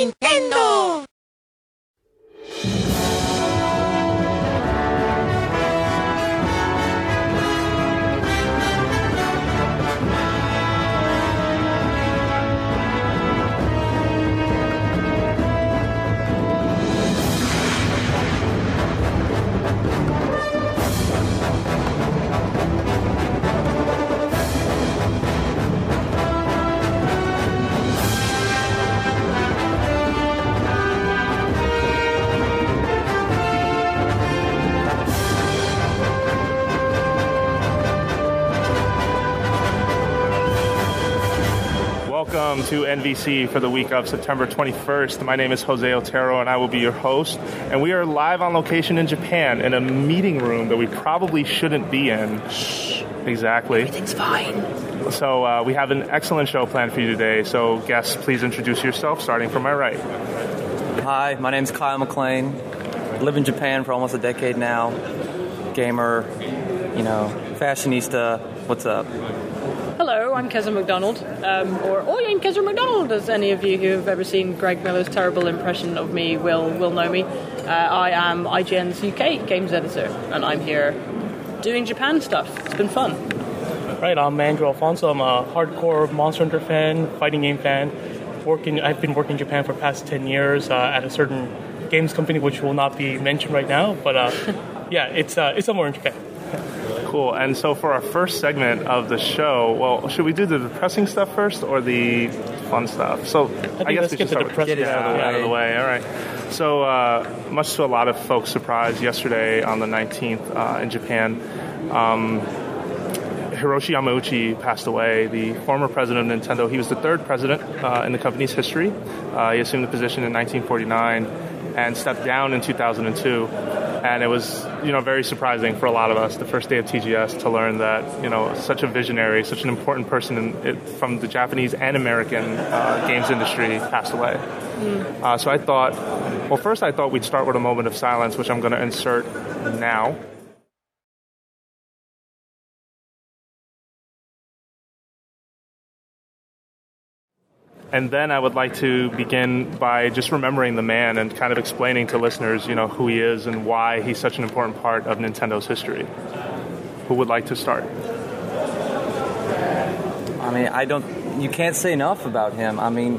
Nintendo. To NVC for the week of September 21st. My name is Jose Otero and I will be your host. And we are live on location in Japan in a meeting room that we probably shouldn't be in. Shh. Exactly. Everything's fine. So uh, we have an excellent show planned for you today. So guests, please introduce yourself, starting from my right. Hi, my name is Kyle McLean. Live in Japan for almost a decade now. Gamer, you know, fashionista. What's up? Hello, I'm Keza MacDonald, um, or Oi, I'm Keza MacDonald, as any of you who have ever seen Greg Miller's terrible impression of me will will know me. Uh, I am IGN's UK games editor, and I'm here doing Japan stuff. It's been fun. Right, I'm Andrew Alfonso. I'm a hardcore Monster Hunter fan, fighting game fan. Working, I've been working in Japan for the past ten years uh, at a certain games company, which will not be mentioned right now. But uh, yeah, it's uh, it's somewhere in Japan. Cool. And so for our first segment of the show, well, should we do the depressing stuff first or the fun stuff? So I, guess let's we get should the start with depressing Get it out of the Yeah, out of the way. All right. So, uh, much to a lot of folks' surprise, yesterday on the 19th uh, in Japan, um, Hiroshi Yamauchi passed away, the former president of Nintendo. He was the third president uh, in the company's history. Uh, he assumed the position in 1949 and stepped down in 2002. And it was, you know, very surprising for a lot of us the first day of TGS to learn that, you know, such a visionary, such an important person in, it, from the Japanese and American uh, games industry passed away. Uh, so I thought, well, first I thought we'd start with a moment of silence, which I'm going to insert now. And then I would like to begin by just remembering the man and kind of explaining to listeners, you know, who he is and why he's such an important part of Nintendo's history. Who would like to start? I mean, I don't. You can't say enough about him. I mean,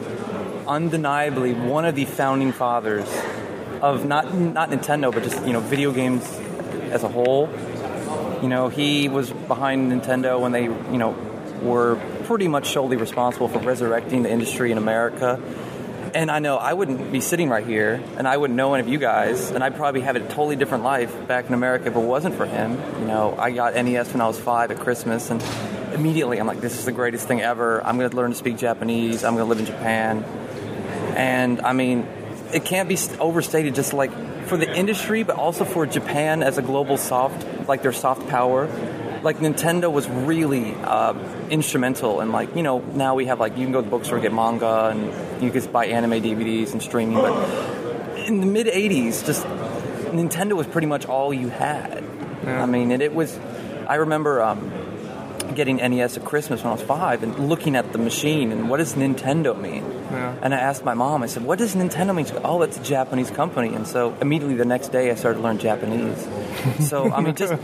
undeniably one of the founding fathers of not not Nintendo, but just you know video games as a whole. You know, he was behind Nintendo when they you know were pretty much solely responsible for resurrecting the industry in America. And I know I wouldn't be sitting right here, and I wouldn't know any of you guys, and I'd probably have a totally different life back in America if it wasn't for him. You know, I got NES when I was five at Christmas, and immediately I'm like, this is the greatest thing ever. I'm going to learn to speak Japanese. I'm going to live in Japan. And I mean, it can't be overstated just like for the industry, but also for Japan as a global soft, like their soft power. Like Nintendo was really uh, instrumental, and like you know now we have like you can go to the bookstore and get manga, and you can buy anime DVDs and streaming. But in the mid '80s, just Nintendo was pretty much all you had. I mean, and it was. I remember um, getting NES at Christmas when I was five and looking at the machine and what does Nintendo mean? Yeah. And I asked my mom, I said, what does Nintendo mean? She goes, oh, it's a Japanese company. And so immediately the next day I started to learn Japanese. so, I mean, just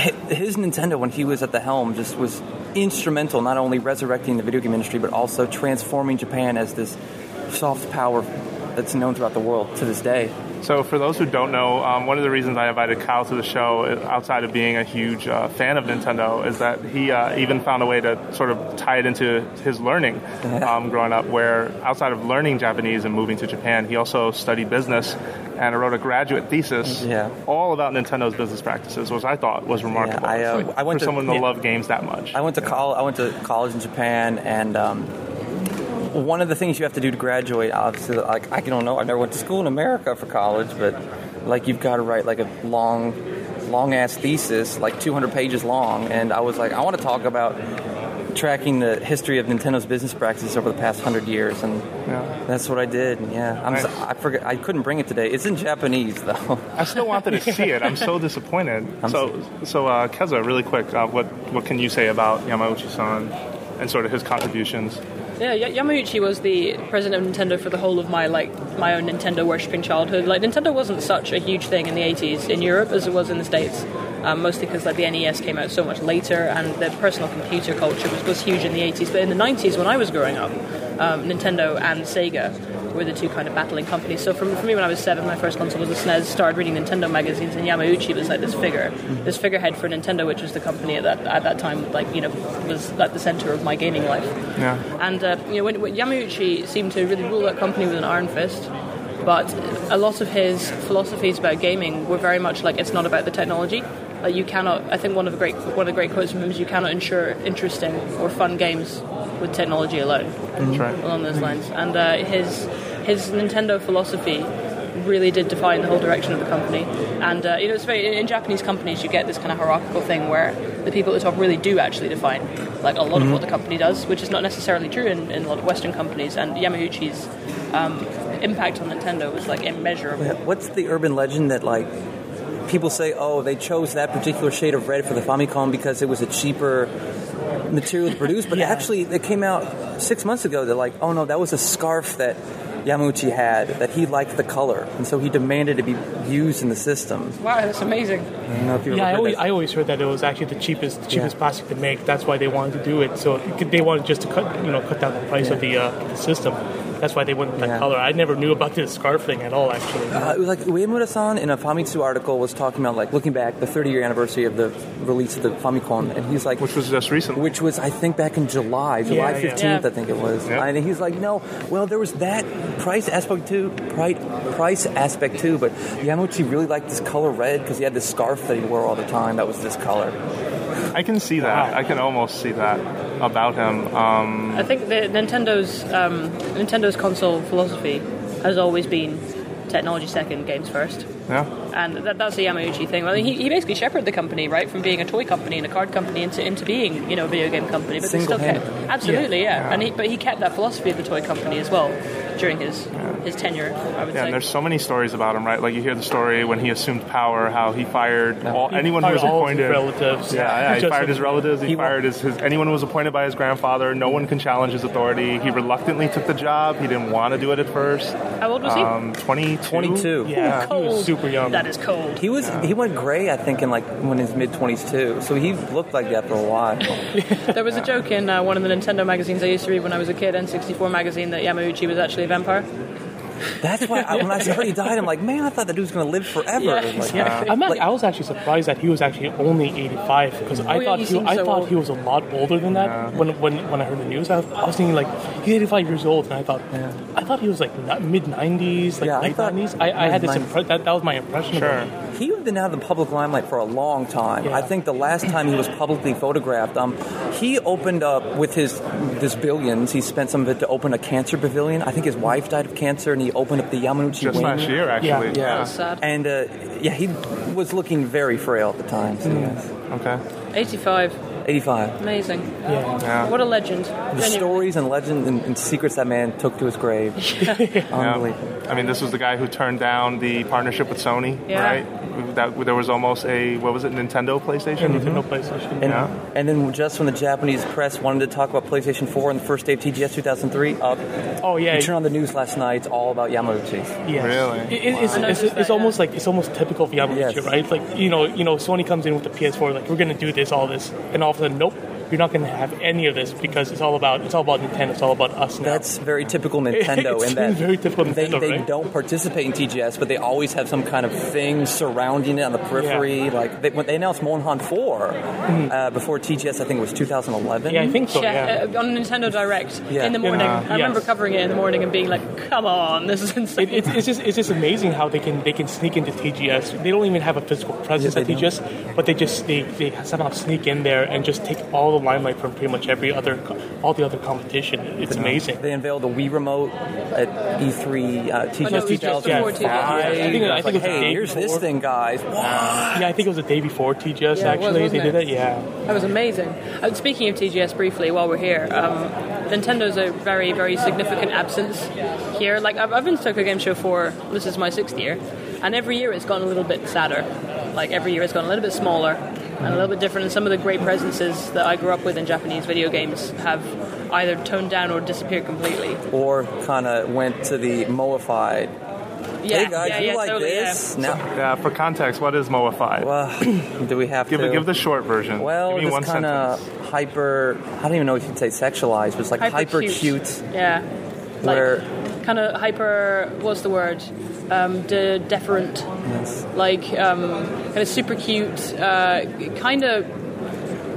his Nintendo when he was at the helm just was instrumental, not only resurrecting the video game industry, but also transforming Japan as this soft power that's known throughout the world to this day. So, for those who don't know, um, one of the reasons I invited Kyle to the show, uh, outside of being a huge uh, fan of Nintendo, is that he uh, even found a way to sort of tie it into his learning um, growing up, where outside of learning Japanese and moving to Japan, he also studied business and wrote a graduate thesis Yeah. all about Nintendo's business practices, which I thought was remarkable. I, uh, like, I went for to- someone to yeah. love games that much. I went to col- I went to college in Japan, and um, one of the things you have to do to graduate, obviously, like I don't know, I never went to school in America for college, but like you've got to write like a long, long ass thesis, like 200 pages long, and I was like, I want to talk about tracking the history of Nintendo's business practices over the past hundred years, and Yeah. that's what I did. and Yeah, I'm, Nice. so- I forget, I couldn't bring it today. It's in Japanese though. I still wanted to see it. I'm so disappointed. so, so uh, Keza, really quick, uh, what what can you say about Yamauchi-san and sort of his contributions? Yeah, Ya- Yamauchi was the president of Nintendo for the whole of my like my own Nintendo worshipping childhood. Like Nintendo wasn't such a huge thing in the 80s in Europe as it was in the States. Um, mostly because like the NES came out so much later, and the personal computer culture was, was huge in the 80s. But in the 90s, when I was growing up, um, Nintendo and Sega were the two kind of battling companies. So for, for me, when I was seven, my first console was a SNES. Started reading Nintendo magazines, and Yamauchi was like this figure, this figurehead for Nintendo, which was the company at that at that time, like you know, was at the center of my gaming life. Yeah. And uh, you know, when, when Yamauchi seemed to really rule that company with an iron fist, but a lot of his philosophies about gaming were very much like it's not about the technology. Like you cannot. I think one of the great one of the great quotes from him is you cannot ensure interesting or fun games with technology alone That's right. along those lines. And uh, his his Nintendo philosophy really did define the whole direction of the company. And uh, you know, it's very in, in Japanese companies you get this kind of hierarchical thing where the people at the top really do actually define like a lot of what the company does, which is not necessarily true in, in a lot of Western companies. And Yamauchi's um, impact on Nintendo was like immeasurable. What's the urban legend that like people say? Oh, they chose that particular shade of red for the Famicom because it was a cheaper material to produce. But actually, it came out six months ago that like, oh no, that was a scarf that Yamauchi had that he liked the color, and so he demanded to be used in the system. Wow, that's amazing. I don't know if you Yeah, I always, that. I always heard that it was actually the cheapest, cheapest Yeah. plastic to make. That's why they wanted to do it. So they wanted just to cut, you know, cut down the price of the, uh, the system. That's why they went with that Yeah. color. I never knew about this scarf thing at all, actually. Uh, it was like Uemura-san in a Famitsu article was talking about like looking back the 30 year anniversary of the release of the Famicom, and he's like, Which was just recent. which was I think back in July, July Yeah, yeah. 15th, Yeah. I think it was. Yeah. And he's like, no, well there was that price aspect too, price, price aspect too, but Yamauchi really liked this color red because he had this scarf that he wore all the time that was this color. I can see that. Wow. I can almost see that about him. Um, I think the Nintendo's um, Nintendo's console philosophy has always been technology second, games first. yeah. And that, that's the Yamauchi thing. Well, he, he basically shepherded the company, right, from being a toy company and a card company into, into being, you know, a video game company. But they still kept, Single-handedly. absolutely, yeah. And he, but he kept that philosophy of the toy company as well during his his tenure. I would Yeah, say. and there's so many stories about him, right? Like you hear the story when he assumed power, how he fired all, He anyone who was all of his appointed. relatives. Yeah, yeah, he Just fired his relatives. He, He fired his, his anyone who was appointed by his grandfather. No one can challenge his authority. He reluctantly took the job. He didn't want to do it at first. How old was he? Um, 22? 22. Yeah, he cold. was super young. That is cold. He was he went gray I think in like when his mid 20s too, so he looked like that for a while. There was a joke in uh, one of the Nintendo magazines I used to read when I was a kid, N64 magazine, that Yamauchi was actually a vampire. That's why I, when I heard he died, I'm like, man, I thought that dude was going to live forever. Yeah, Like, exactly. I'm act- Like- I was actually surprised that he was actually only 85 because I Oh, yeah, thought he he, I so thought old. he was a lot older than that when, when when I heard the news. I was, I was thinking like he's 85 years old, and I thought man. I thought he was like mid 90s, like Yeah, I late thought 90s. I, I had this 90s. impre- that that was my impression Sure. of. He had been out of the public limelight for a long time. Yeah. I think the last time he was publicly photographed, um, he opened up with his this billions. He spent some of it to open a cancer pavilion. I think his wife died of cancer, and he opened up the Yamauchi Just wing. last year, actually. Yeah. Yeah, sad. and uh, yeah, he was looking very frail at the time. So yes. Okay. 85. 85. Amazing. Yeah. What a legend. The Genuinely. stories and legends and, and secrets that man took to his grave. Unbelievable. I mean, this was the guy who turned down the partnership with Sony, Yeah. right? That there was almost a what was it, Nintendo PlayStation? Mm-hmm. Nintendo PlayStation. And, Yeah. and then just when the Japanese press wanted to talk about PlayStation 4 on the first day of TGS 2003, up. Uh, oh yeah, You turn on the news last night, it's all about Yamauchi. Yes. Really? It, it's, Wow. I it's, noticed it's almost like it's almost typical of Yamauchi, Yes. right? Like you know, you know, Sony comes in with the PS4, like we're going to do this, all this, and all of a sudden, nope, you're not going to have any of this because it's all about it's all about Nintendo, it's all about us now. That's very typical Nintendo It's in that very typical they, Nintendo, they right? don't participate in TGS, but they always have some kind of thing surrounding it on the periphery. Like they, when they announced Monhan 4 uh, before TGS, I think it was 2011. Mm-hmm. yeah, I think so. Yeah, Yeah. uh, on Nintendo Direct Yeah. in the morning. Yeah. I remember covering it in the morning and being like, "Come on, this is insane." It, it's, it's just it's just amazing how they can they can sneak into TGS. They don't even have a physical presence Yeah, at they TGS, but they just they, they somehow sneak in there and just take all the limelight from pretty much every other all the other competition. It's amazing. They unveiled the Wii remote at E3 uh, TGS no, it was just 2005. before I think- I think like, it was the hey, day here's this before. thing, guys. Yeah, I think it was the day before TGS. Yeah, it was, actually, they wasn't did it? it. Yeah. That was amazing. Uh, speaking of TGS briefly, while we're here, um, Nintendo's a very, very significant absence here. Like, I've, I've been to Tokyo Game Show for, this is my sixth year, and every year it's gone a little bit sadder. Like, every year it's gone a little bit smaller and a little bit different, and some of the great presences that I grew up with in Japanese video games have either toned down or disappeared completely. or kind of went to the moified. Yeah, hey guys, yeah, you yeah, like totally, yeah. this? Now, Yeah, for context, what is Moified? well, do we have give, to give the short version. Well, give me one it's kind of hyper. I don't even know if you'd say sexualized, but it's like hyper, cute. Yeah. Where- Like, kind of hyper, what's the word? Um, de- deferent. Yes. Like, um, kind of super cute, uh, kind of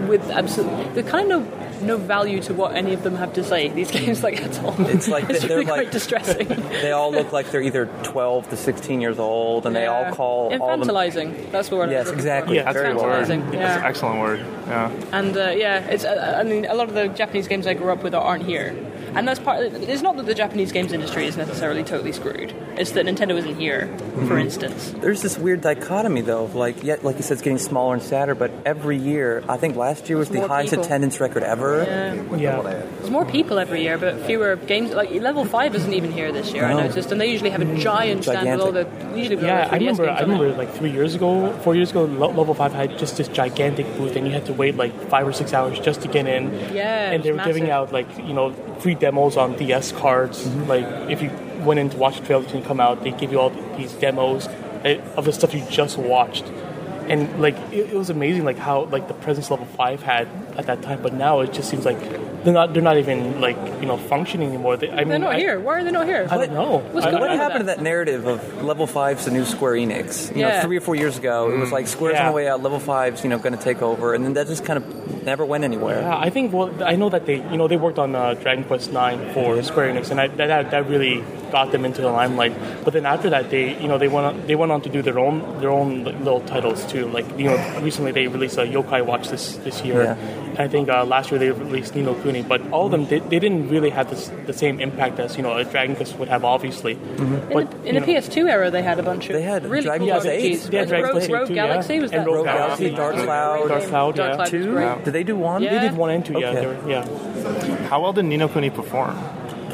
with absolute, the kind of no value to what any of them have to say. These games, like at all. It's like it's they're really like- quite distressing. They all look like they're either 12 to 16 years old, and they all Yeah. call all them. infantilizing. That's the word. I was Yes, looking exactly. Yeah, That's Very a good word. Infantilizing, That's an yeah. excellent word. Yeah. And uh, yeah, it's. Uh, I mean, a lot of the Japanese games I grew up with aren't here, and that's part. Of, It's not that the Japanese games industry is necessarily totally screwed. It's that Nintendo isn't here, Mm-hmm. for instance. There's this weird dichotomy, though. of Like, yet, like you said, it's getting smaller and sadder. But every year, I think last year was the highest people. attendance record ever. Yeah. Yeah. There's more people every year, but fewer games. Like level five isn't even here this year. I noticed, and they usually have a giant stand with all the. Usually Yeah, I remember. I on it. remember like three years ago, four years ago, Level Five had just this gigantic booth, and you had to wait like five or six hours just to get in. Yeah, and they were was giving out like you know free demos on DS cards. Like if you went in to watch the trailer and come out, they give you all these demos eh, of the stuff you just watched. And like it, it was amazing, like how like the presence level five had at that time, but now it just seems like they're not they're not even like you know functioning anymore. They, I mean, They're not I, here. Why are they not here? I don't know. What's I- going What on with happened to that? that narrative of level five's the new Square Enix? You know, Yeah. three or four years ago, it was like Square's on the way out, level five's you know going to take over, and then that just kind of never went anywhere. Yeah, I think. Well, I know that they, you know, they worked on uh, Dragon Quest Nine for Square Enix, and I, that- that that really got them into the limelight. But then after that, they, you know, they went on, they went on to do their own their own little titles too. Like you know, recently they released a Yokai Watch this this year. Yeah. And I think uh, last year they released Ni no Kuni, but all of them they, they didn't really have this, the same impact as you know a Dragon Quest would have, obviously. Mm-hmm. But In the, in the PS2 era, they had a bunch of They had really Dragon cool Quest eight. They had Dragon Quest eight Rogue too, yeah. Galaxy was And that? Rogue Rogue Galaxy, Galaxy, Dark Cloud. Dark Cloud, Dark. Cloud Two? great. Did they do one? They did one and two, yeah, Okay. they were- yeah. How well did Ni no Kuni perform?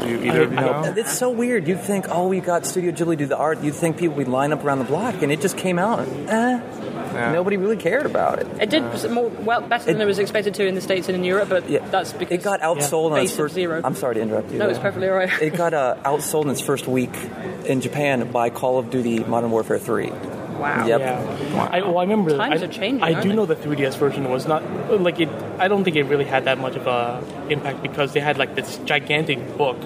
Do you, either of you I- I know? It's so weird. You'd think, oh, we got Studio Ghibli do the art. You'd think people would line up around the block, and it just came out. Eh, Yeah. Nobody really cared about it. It did more well better than it was expected to in the states and in Europe, but Yeah. that's because It got outsold on its first. zero. I'm sorry to interrupt you. No, it's perfectly alright. It got uh, outsold in its first week in Japan by Call of Duty Modern Warfare 3. Wow. Yep. Yeah. I, well, I remember. Times I, are changing, I aren't do they? know the 3DS version was not like it. I don't think it really had that much of a impact because they had like this gigantic book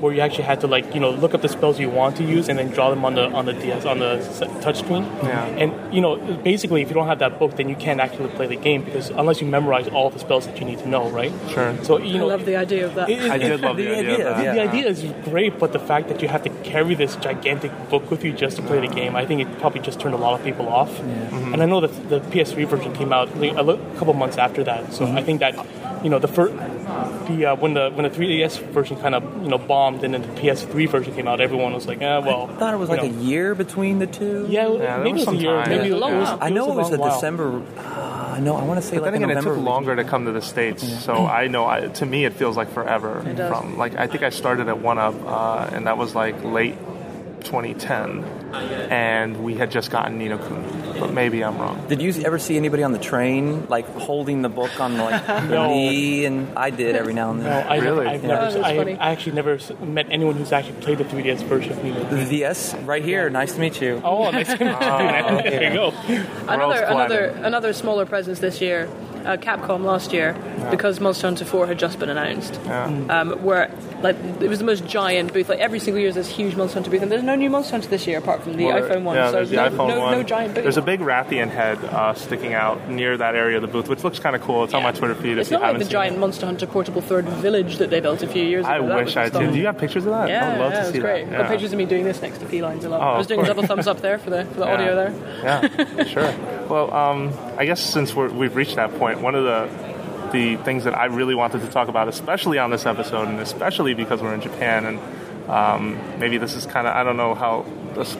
where you actually had to like you know look up the spells you want to use and then draw them on the on the DS on the s- touchscreen. Yeah. And you know basically if you don't have that book then you can't actually play the game because unless you memorize all the spells that you need to know, right? Sure. So you I know. love the idea of that. it- it- I did love the, The idea, idea, of that. yeah. the idea is great, but the fact that you have to carry this gigantic book with you just to play the game, I think it probably just turned a lot of people off. Mm-hmm. And I know that the PS3 version came out a couple months after that, so Mm-hmm. I think that you know the first the uh, when the when the 3DS version kind of you know bombed and then the PS3 version came out, everyone was like, eh, well. I thought it was like know. a year between the two. Yeah, there maybe it was a year. time. Maybe Yeah, a long was. I know it was long a while. December. Uh, no, I want to say But like then a again, it took longer to come to the states, so I know. I, to me, it feels like forever. It does. From like, I think I started at One Up, uh, and that was like late 2010, and we had just gotten Ni no Kuni, but maybe I'm wrong. Did you ever see anybody on the train like holding the book on like the No. knee? And I did every now and then. No, then. I, Really? I've Yeah. never. Oh, I, funny. I actually never met anyone who's actually played the 3DS version of Ni no. The DS, right here. Nice to meet you. Oh, nice to meet you. Oh, there you go. another another another smaller presence this year. Uh, Capcom last year, because Monster Hunter 4 had just been announced, um, where like it was the most giant booth. Like every single year, there's this huge Monster Hunter booth, and there's no new Monster Hunter this year apart from the Well, iPhone one. Yeah, so there's the no, iPhone no, one. no giant booth. There's a big Rathian head uh, sticking out near that area of the booth, which looks kind of cool. It's on my Twitter feed. It's if you not like the giant It. Monster Hunter portable third village that they built a few years ago. I That wish was I stuff. did. Do you have pictures of that? Yeah, I would love yeah, to it see great. that. Got Yeah. pictures of me doing this next to felines a lot. Oh, I was doing a course. double thumbs up there for the for the audio there. Yeah, sure. Well, um, I guess since we're, we've reached that point, one of the the things that I really wanted to talk about, especially on this episode, and especially because we're in Japan, and um, maybe this is kind of I don't know how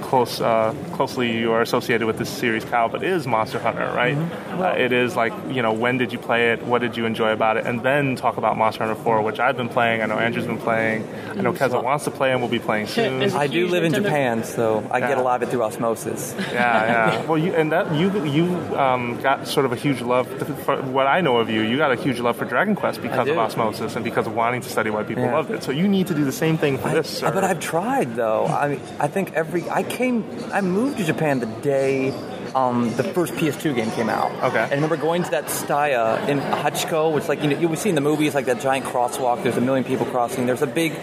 close uh, closely you are associated with this series, Kyle, but is Monster Hunter, right? Mm-hmm. Uh, it is like you know when did you play it? What did you enjoy about it? And then talk about Monster Hunter 4, which I've been playing. I know Andrew's been playing. I know Keza wants to play and will be playing soon. I do live in Japan, so I get a lot of it through osmosis. Yeah, yeah. Well, you and that you you um, got sort of a huge love for what I know of you. You got a huge love for Dragon Quest because of osmosis and because of wanting to study why people Yeah. loved it. So you need to do the same thing for this. Sir. but I've tried though. I mean, I think every I came, I moved to Japan the day um, the first PS2 game came out. Okay. And I remember going to that Tsutaya in Hachiko, which like you know you would see in the movies like that giant crosswalk. There's a million people crossing. There's a big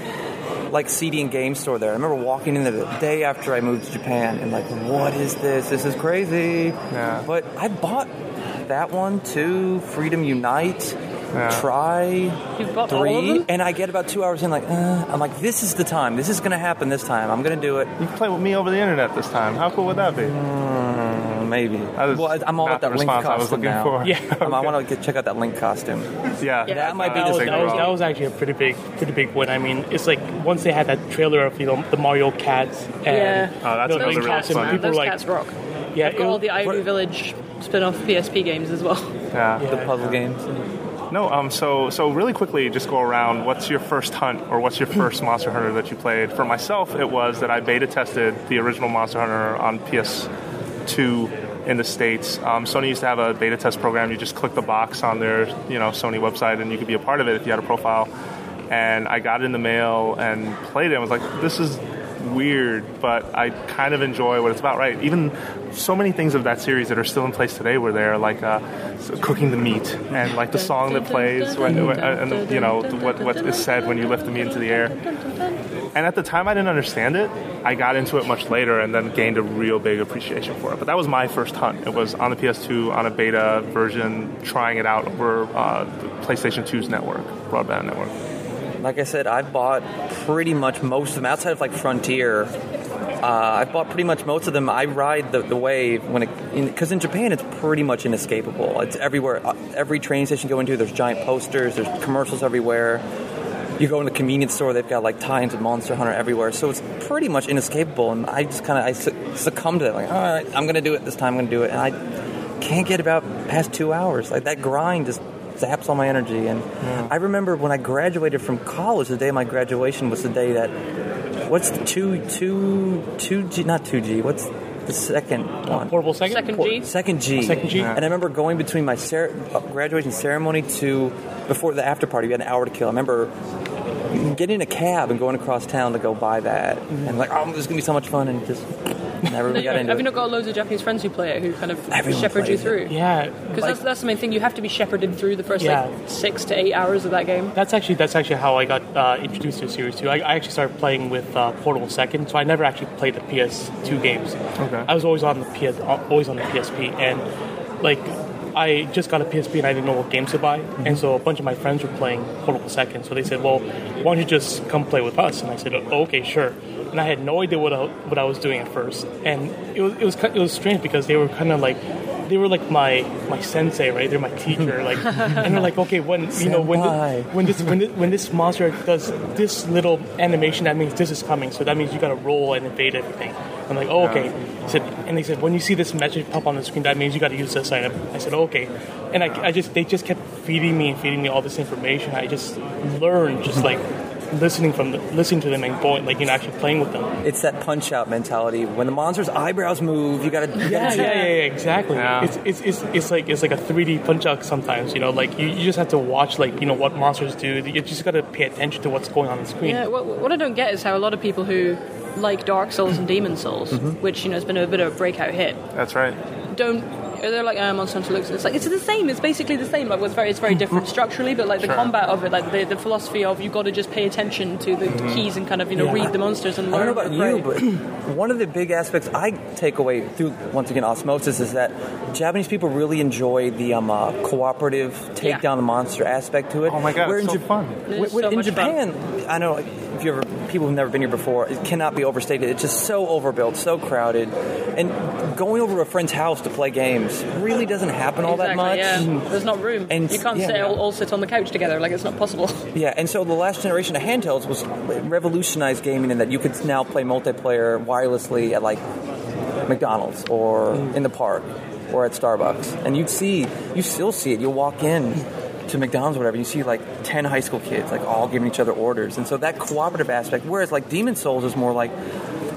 like CD and game store there. I remember walking in there the day after I moved to Japan and like, what is this? This is crazy. Yeah. But I bought that one too. Freedom Unite. Yeah. Try You've bought all of three, them? and I get about two hours in, like, uh, I'm like, this is the time. This is going to happen this time. I'm going to do it. you can play with me over the internet this time. How cool would that be? Uh, maybe. That is well, I- I'm all not about that link response I was costume looking now. for. Yeah. Um, I want to check out that link costume. Yeah, That might be that the was, that, was, that was actually a pretty big, pretty big win. I mean, it's like once they had that trailer of you know the Mario cats and Yeah. Oh, that's you know, another the real Cats, fun. costume, people Those were like, cats rock. yeah, I've got all the Airou Village spin-off PSP games as well. yeah. The puzzle games. No, um, so so really quickly, just go around. What's your first hunt, or what's your first Monster Hunter that you played? For myself, it was that I beta tested the original Monster Hunter on PS2 in the states. Um, Sony used to have a beta test program. You just click the box on their you know Sony website, and you could be a part of it if you had a profile. And I got it in the mail and played it. and was like, this is weird, but I kind of enjoy what it's about. Right? Even so many things of that series that are still in place today were there, like uh, cooking the meat and like the song that plays when, when and you know what what is said when you lift the meat into the air. And at the time, I didn't understand it. I got into it much later and then gained a real big appreciation for it. But that was my first hunt. It was on the PS2 on a beta version, trying it out over uh, PlayStation 2's network, broadband network. Like I said, I've bought pretty much most of them outside of like Frontier. Uh, I bought pretty much most of them. I ride the, the wave when it because in, Japan it's pretty much inescapable. It's everywhere. Uh, Every train station you go into, there's giant posters. There's commercials everywhere. You go in the convenience store, they've got like tie-ins with Monster Hunter everywhere. So it's pretty much inescapable. And I just kind of I su- succumbed to it. Like, all right, I'm gonna do it this time. I'm gonna do it. And I can't get about past two hours. Like that grind just zaps all my energy. And I remember when I graduated from college, the day of my graduation was the day that what's the two two two G not two G what's the second one portable second. Second Por- G. second G Second G. and I remember going between my cer- uh, graduation ceremony to before the after party we had an hour to kill I remember getting a cab and going across town to go buy that and like oh this is gonna be so much fun and just never really got into Have you not got loads of Japanese friends who play it who kind of Everyone shepherd you plays it. through? Yeah, Because like, that's, that's the main thing. You have to be shepherded through the first Yeah. like six to eight hours of that game. that's actually that's actually how I got uh, introduced to Series Two. I, I actually started playing with uh, Portable Second, so I never actually played the PS2 games. Okay. I was always on the PS, always on the PSP, and like I just got a PSP and I didn't know what games to buy, and so a bunch of my friends were playing Portable Second. So they said, "Well, why don't you just come play with us?" And I said, oh, "Okay, sure." And I had no idea what I, what I was doing at first, and it was it was ki- it was strange because they were kind of like. They were like my my sensei, right? They're my teacher, like, and they're like, okay, when you know when Senpai. this, when this when this, when this monster does this little animation, that means this is coming. So that means you got to roll and evade everything. I'm like, oh, okay. I said, and they said, when you see this message pop on the screen, that means you got to use this item. I said, okay. And I, I just they just kept feeding me and feeding me all this information. I just learned just like listening from the, listening to them and going like you know actually playing with them. it's that punch out mentality when the monster's eyebrows move you gotta, you Yeah, gotta yeah, yeah, yeah, exactly. Yeah. It's, it's, it's, it's like it's like a 3D punch out sometimes. You know, like you, you just have to watch like you know what monsters do. You just got to pay attention to what's going on the screen. Yeah, what, what I don't get is how a lot of people who like Dark Souls and Demon Souls, Mm-hmm. which you know has been a bit of a breakout hit, That's right. don't. They're like, uh, Monster Hunter looks. It's like it's the same. It's basically the same. Like, it's very, it's very different structurally, but like the Sure. combat of it, like the, the philosophy of you got to just pay attention to the keys and kind of you know Yeah. read the monsters and I learn. don't know about you, but one of the big aspects I take away through once again osmosis is that Japanese people really enjoy the um, uh, cooperative take Yeah. down the monster aspect to it. Oh my God, Where it's in so Jap- fun. It where- is where so in much fun. Japan, I know if you ever people who've never been here before. It cannot be overstated. It's just so overbuilt, so crowded, and going over to a friend's house to play games really doesn't happen all exactly, that much. Yeah. There's not room. And- you can't yeah. sit, all, all sit on the couch together. Like it's not possible. Yeah, and so the last generation of handhelds was revolutionized gaming in that you could now play multiplayer wirelessly at like McDonald's or mm. in the park or at Starbucks, and you'd see, you still see it. You'll walk in to McDonald's or whatever, you see like ten high school kids like all giving each other orders, and so that cooperative aspect. Whereas like Demon Souls is more like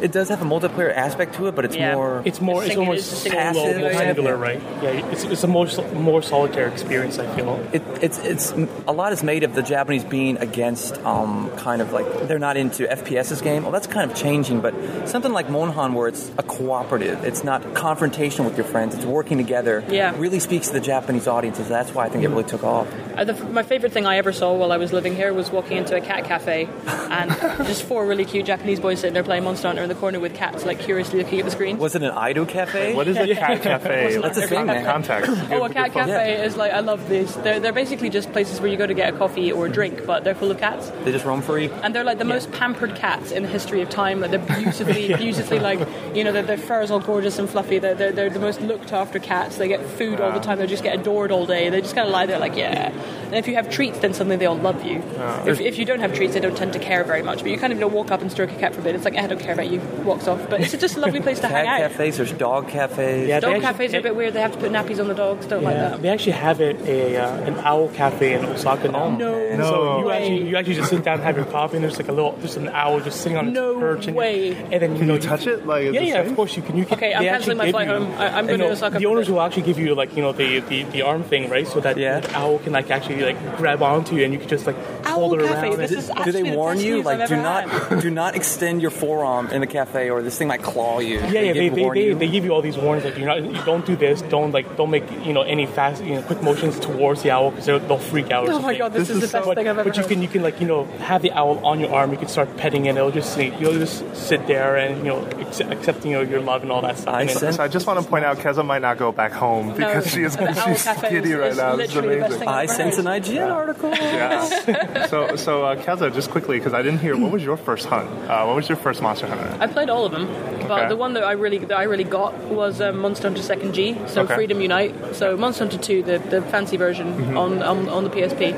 it does have a multiplayer aspect to it, but it's Yeah. more It's more. It's Single- almost it's passive, more singular, right? Yeah, it's, it's a more more solitary experience. I feel. it, it's it's a lot is made of the Japanese being against um, kind of like they're not into FPS's game. Well, that's kind of changing, but something like Monhan, where it's a cooperative, it's not confrontation with your friends, it's working together. Yeah. really speaks to the Japanese audiences. That's why I think it really took off. Uh, the, my favorite thing I ever saw while I was living here was walking into a cat cafe and just four really cute Japanese boys sitting there playing Monster Hunter in the corner with cats, like curiously looking at the screen. Was it an Aido cafe? What is a cat cafe? That's a Give thing, me man. Context. Oh, a cat give folks- cafe is like I love these. They're they're basically just places where you go to get a coffee or a drink, but they're full of cats, They just roam free. and they're like the most pampered cats in the history of time. Like they're beautifully, beautifully like you know their, their fur is all gorgeous and fluffy. They're, they're they're the most looked after cats. They get food all the time. They just get adored all day. They just kind of lie there like yeah. And if you have treats, then suddenly they all love you. If, if you don't have treats, they don't tend to care very much. But you kind of you know walk up and stroke a cat for a bit. It's like I don't care about you. Walks off. But it's just a lovely place to Cat hang out. cafes, there's dog cafes. Yeah, Dog they actually- cafes are a bit weird. They have to put nappies on the dogs. Don't like that. they actually have it a uh, an owl cafe in Osaka now. No. No. So you actually you actually just sit down and have your coffee, and there's like a little just an owl just sitting on No its perch. And way. And then you Can know you touch it? Like, Yeah, yeah, safe? of course you can. You can Okay, I'm cancelling my flight you- home. I- I'm going to Osaka The owners will actually give you like you know the, the, the arm thing, right? So that Yeah. the owl can like actually like grab onto you, and you can just like hold it Cafe, around. this is Do they warn you like do not do not extend your forearm in the cafe or this thing might claw you? yeah, yeah, they, give- they, they, you? they give you all these warnings like you're not, you don't do this, don't like, don't make you know any fast, you know, quick motions towards the owl because they'll freak out. Or Oh my god, this, This is, is the best But, thing I've ever but you heard. can you can like you know have the owl on your arm. You can start petting it. It'll just sit- you'll just sit there and you know accept, accept you know your love and all that stuff. I And sense- So I just want to point out, Keza might not go back home because she is the Owl she's Cafe giddy is- right is now. It's literally amazing. I I've sense an IGN article. Yeah. so, so uh, Keza, just quickly, because I didn't hear, what was your first hunt? Uh, what was your first Monster Hunter? I played all of them, but Okay. the one that I really that I really got was um, Monster Hunter Second G, so Okay. Freedom Unite. So Monster Hunter Two, the, the fancy version Mm-hmm. on, on on the PSP,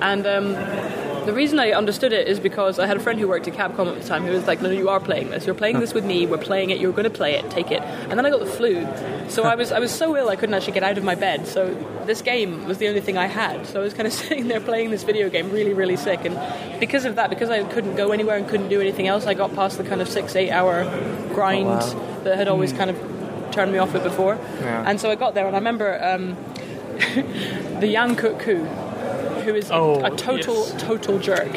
and um, the reason I understood it is because I had a friend who worked at Capcom at the time who was like, "No, you are playing this. You're playing this with me. We're playing it. You're going to play it. Take it." And then I got the flu, so I was I was so ill I couldn't actually get out of my bed. So this game was the only thing I had. So I was kind of sitting there playing this video game, really really sick. And because of that, because I couldn't go anywhere and couldn't do anything else, I got past the kind of six eight hour grind Oh, wow. that had always kind of turned me off it before. Yeah. And so I got there, and I remember um, the Yian Kut-Ku, who is Oh, a total, yes. total jerk.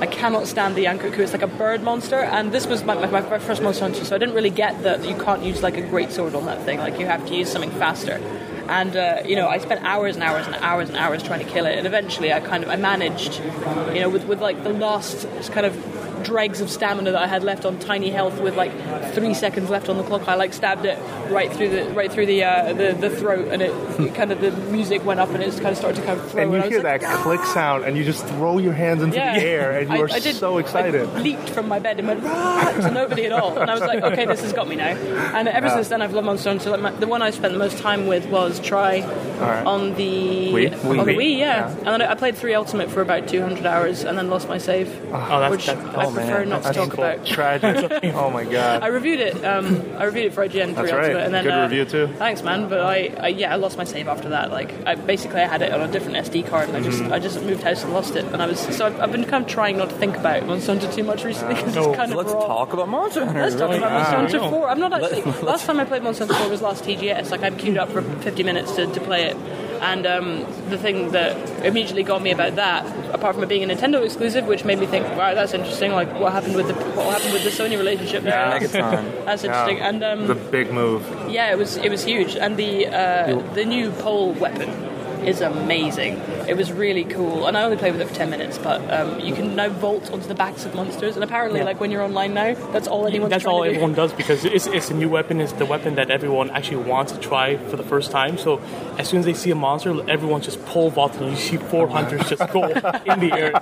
I cannot stand the Yian Kut-Ku. It's like a bird monster, and this was my, my, my first monster hunter, so I didn't really get that you can't use like a great sword on that thing. Like you have to use something faster. And uh, you know, I spent hours and hours and hours and hours trying to kill it, and eventually I kind of I managed, you know, with with like the last kind of dregs of stamina that I had left on tiny health with like three seconds left on the clock. I like stabbed it right through the right through the uh, the, the throat, and it, it kind of the music went up, and it just kind of started to kind of throw. And you I was hear like, that click sound, and you just throw your hands into yeah. the air, and you are I, I did, so excited. I leaped from my bed and went "Rah!" to nobody at all, and I was like, okay, this has got me now. And ever since then, I've loved Monster Hunter. Like my, the one I spent the most time with was Tri right. on the Wii? on the Wii. Wii, yeah. Yeah. And then I I played three Ultimate for about 200 hours, and then lost my save, oh, that's, which that's, I oh, man, prefer not to talk painful. about. Tragic. oh my god. I reviewed it. Um, I reviewed it for IGN. That's for right. Ultimate, and then, Good uh, review, too. Thanks, man. But I, I, yeah, I lost my save after that. Like, I, basically, I had it on a different SD card, and I just, Mm-hmm. I just moved house and lost it. And I was, so I've, I've been kind of trying not to think about Monster Hunter too much recently because No. it's kind So of let's raw. talk about Monster Hunter. Let's talk really. about Monster Hunter 4. I'm not actually. last time I played Monster Hunter 4 was last TGS. Like, I'm queued up for 50 minutes to, to play it. And um, the thing that immediately got me about that, apart from it being a Nintendo exclusive, which made me think, wow, that's interesting. Like, what happened with the what happened with the Sony relationship? Yeah. Megaton. That's interesting. And um, the big move. yeah, it was it was huge. And the uh, the new pole weapon is amazing. It was really cool, and I only played with it for ten minutes. But um, you can now vault onto the backs of monsters, and apparently, Yeah. like when you're online now, that's all anyone's That's all to do. everyone does because it's, it's a new weapon. It's the weapon that everyone actually wants to try for the first time. So as soon as they see a monster, everyone just pole vaults and you see four hunters just go in the air.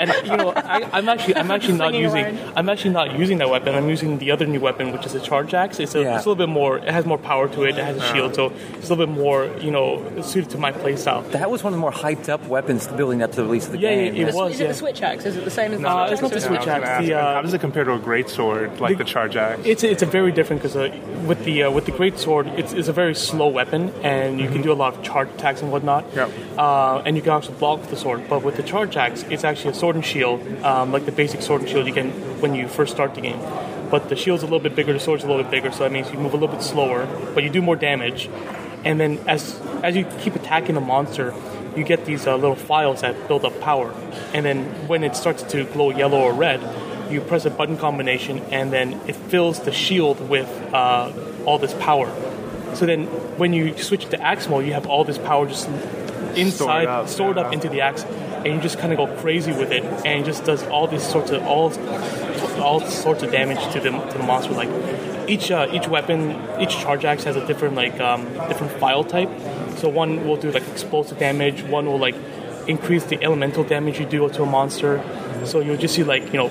And you know, I, I'm actually I'm actually not using around. I'm actually not using that weapon. I'm using the other new weapon, which is a charge axe. It's a, Yeah. it's a little bit more. It has more power to it. It has a shield, so it's a little bit more you know suited to my playstyle. That was one of the more hyped up weapons building up to the release of the Yeah, yeah, game. it was, is it the switch axe? Is it the same as the No, switch it's not axe? the or is it switch axe. The, uh, how does it compare to a great sword like the, charge axe? It's it's a very different because uh, with the uh, with the great sword, it's, it's a very slow weapon, and you can do a lot of charge attacks and whatnot. Yep. Uh, and you can also block with the sword. But with the charge axe, it's actually a sword and shield, um, like the basic sword and shield you get when you first start the game. But the shield's a little bit bigger, the sword's a little bit bigger, so that means you move a little bit slower, but you do more damage. And then as as you keep attacking the monster, you get these uh, little phials that build up power. And then when it starts to glow yellow or red, you press a button combination, and then it fills the shield with uh, all this power. So then, when you switch to axe mode, you have all this power just inside, up, stored up yeah. into the axe, and you just kind of go crazy with it, and it just does all these sorts of all all sorts of damage to the to the monster. Like each uh, each weapon, each charge axe has a different like um, different phial type. So one will do like explosive damage. One will like increase the elemental damage you do to a monster. So you'll just see like you know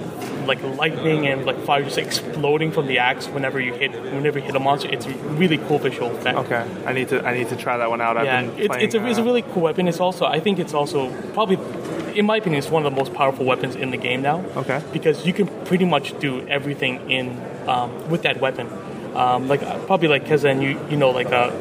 like lightning and like fire just exploding from the axe whenever you hit whenever you hit a monster. It's a really cool visual effect. Okay, I need to I need to try that one out. I've Yeah, been it's, playing, it's, a, it's a uh, really cool weapon. It's also, I think it's also probably, in my opinion, it's one of the most powerful weapons in the game now. Okay. Because you can pretty much do everything in um, with that weapon. Um, like uh, probably like because then you you know like uh,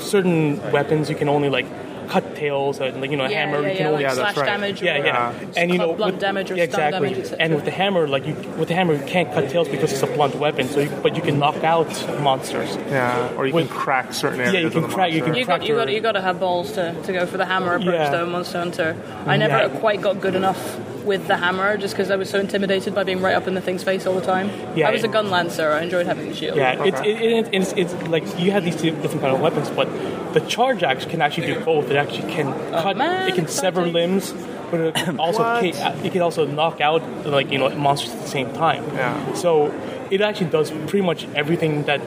certain weapons you can only like cut tails and like you know a Yeah, hammer yeah, you can yeah, only like Yeah, that's slash right. damage. yeah, yeah, uh, and you know, blunt with- damage or yeah, exactly. damage. And with the hammer, like you, with the hammer, you can't cut tails because it's a blunt weapon. So, you, but you can knock out monsters. Yeah, or you with- can crack certain areas. Yeah, you of can the crack- you can You got you got Tractor- you got to have balls to, to go for the hammer approach Yeah. though, Monster Hunter. I never Yeah. quite got good enough with the hammer just because I was so intimidated by being right up in the thing's face all the time. Yeah, I was a it- gun lancer. I enjoyed having the shield. Yeah, it's, it, it, it's, it's like you have these two different kind of weapons, but the charge axe can actually do both. It actually can cut, man, it can sever exciting. limbs, but it can also can, uh, it can also knock out like you know monsters at the same time. Yeah. So it actually does pretty much everything that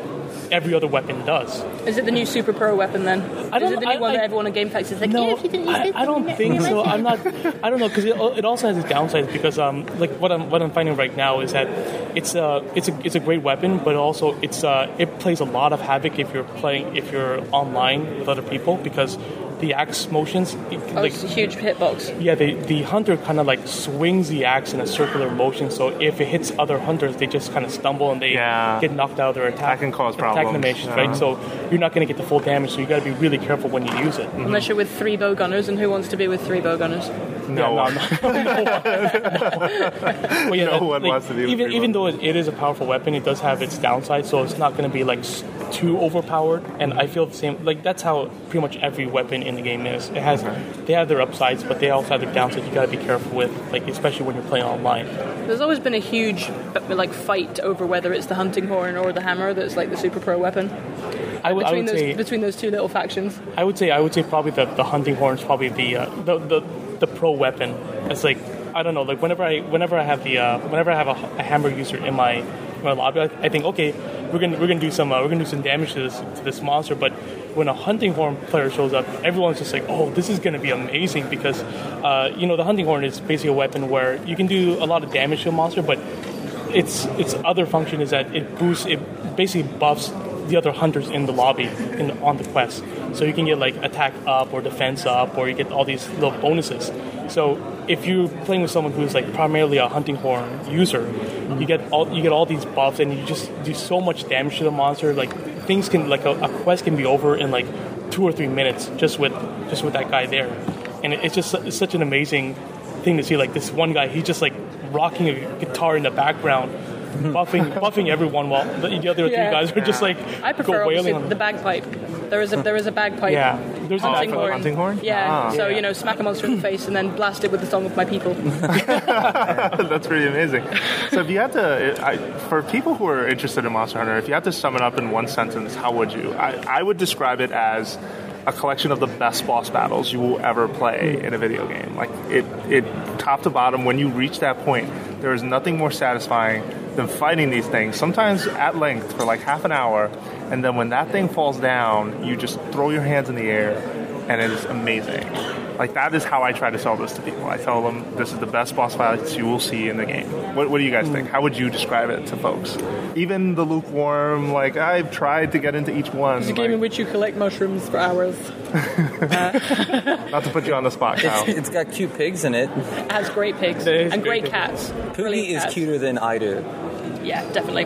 every other weapon does. Is it the new Super Pro weapon then? I is don't- it the new I- one I- that everyone on GameFAQs is like, No, yeah, if you didn't use I, this, I don't think so. I'm not. I don't know because it, it also has its downsides. Because um, like what I'm what I'm finding right now is that it's a it's a it's a great weapon, but also it's uh it plays a lot of havoc if you're playing if you're online with other people because the axe motions it, Oh, like it's a huge hitbox. yeah the the hunter kind of like swings the axe in a circular motion. So if it hits other hunters, they just kind of stumble and they Yeah. get knocked out of their attack. That can cause attack problems. animations, Yeah. right? So you're not going to get the full damage. So you got to be really careful when you use it. Mm-hmm. Unless you're with three bow gunners, and who wants to be with three bow gunners? no, Yeah, one. Well, yeah, No that- one like, wants to be with even three even though it, it is a powerful weapon, it does have its downside. So it's not going to be like s- too overpowered. And I feel the same. Like that's how pretty much every weapon in the game is. It has they have their upsides, but they also have their downsides. You got to be careful with, like especially when you're playing online. There's always been a huge like fight over whether it's the hunting horn or the hammer that's like the super pro weapon I would, I would those say between those two little factions. I would say I would say probably the, the hunting horn is probably the, uh, the the the pro weapon. It's like I don't know, like whenever I whenever I have the uh, whenever I have a, a hammer user in my in my lobby, I, think okay, we're gonna we're gonna do some uh, we're gonna do some damage to this to this monster. But when a hunting horn player shows up, everyone's just like, oh, this is gonna be amazing because uh, you know the hunting horn is basically a weapon where you can do a lot of damage to a monster, but its its other function is that it boosts it basically buffs the other hunters in the lobby in on the quest. So you can get like attack up or defense up, or you get all these little bonuses. So if you're playing with someone who's like primarily a hunting horn user, you get all you get all these buffs, and you just do so much damage to the monster. Like things can like a, a quest can be over in like two or three minutes just with just with that guy there, and it, it's just it's such an amazing thing to see. Like this one guy, he's just like rocking a guitar in the background. Buffing, buffing everyone while the, the other Yeah. three guys are just like I prefer go obviously wailing on the bagpipe. There is a there is a bagpipe. Yeah, there's a Hunting for the horn. hunting horn? Yeah, Ah. so you know, smack a monster in the face and then blast it with the song of my people. That's pretty amazing. So if you had to, I, for people who are interested in Monster Hunter, if you had to sum it up in one sentence, how would you? I, I would describe it as a collection of the best boss battles you will ever play in a video game. Like it, it top to bottom. When you reach that point, there is nothing more satisfying than fighting these things. Sometimes at length for like half an hour, and then when that thing falls down, you just throw your hands in the air, and it is amazing. Like that is how I try to sell this to people. I tell them this is the best boss fights you will see in the game. What, what do you guys think? How would you describe it to folks? Even the lukewarm, like I've tried to get into each one. It's a game in which you collect mushrooms for hours. Uh, not to put you on the spot, Kyle. It's got cute pigs in it. It has great pigs There is and great great cats. Poogie is cats. cuter than I do. Yeah, definitely.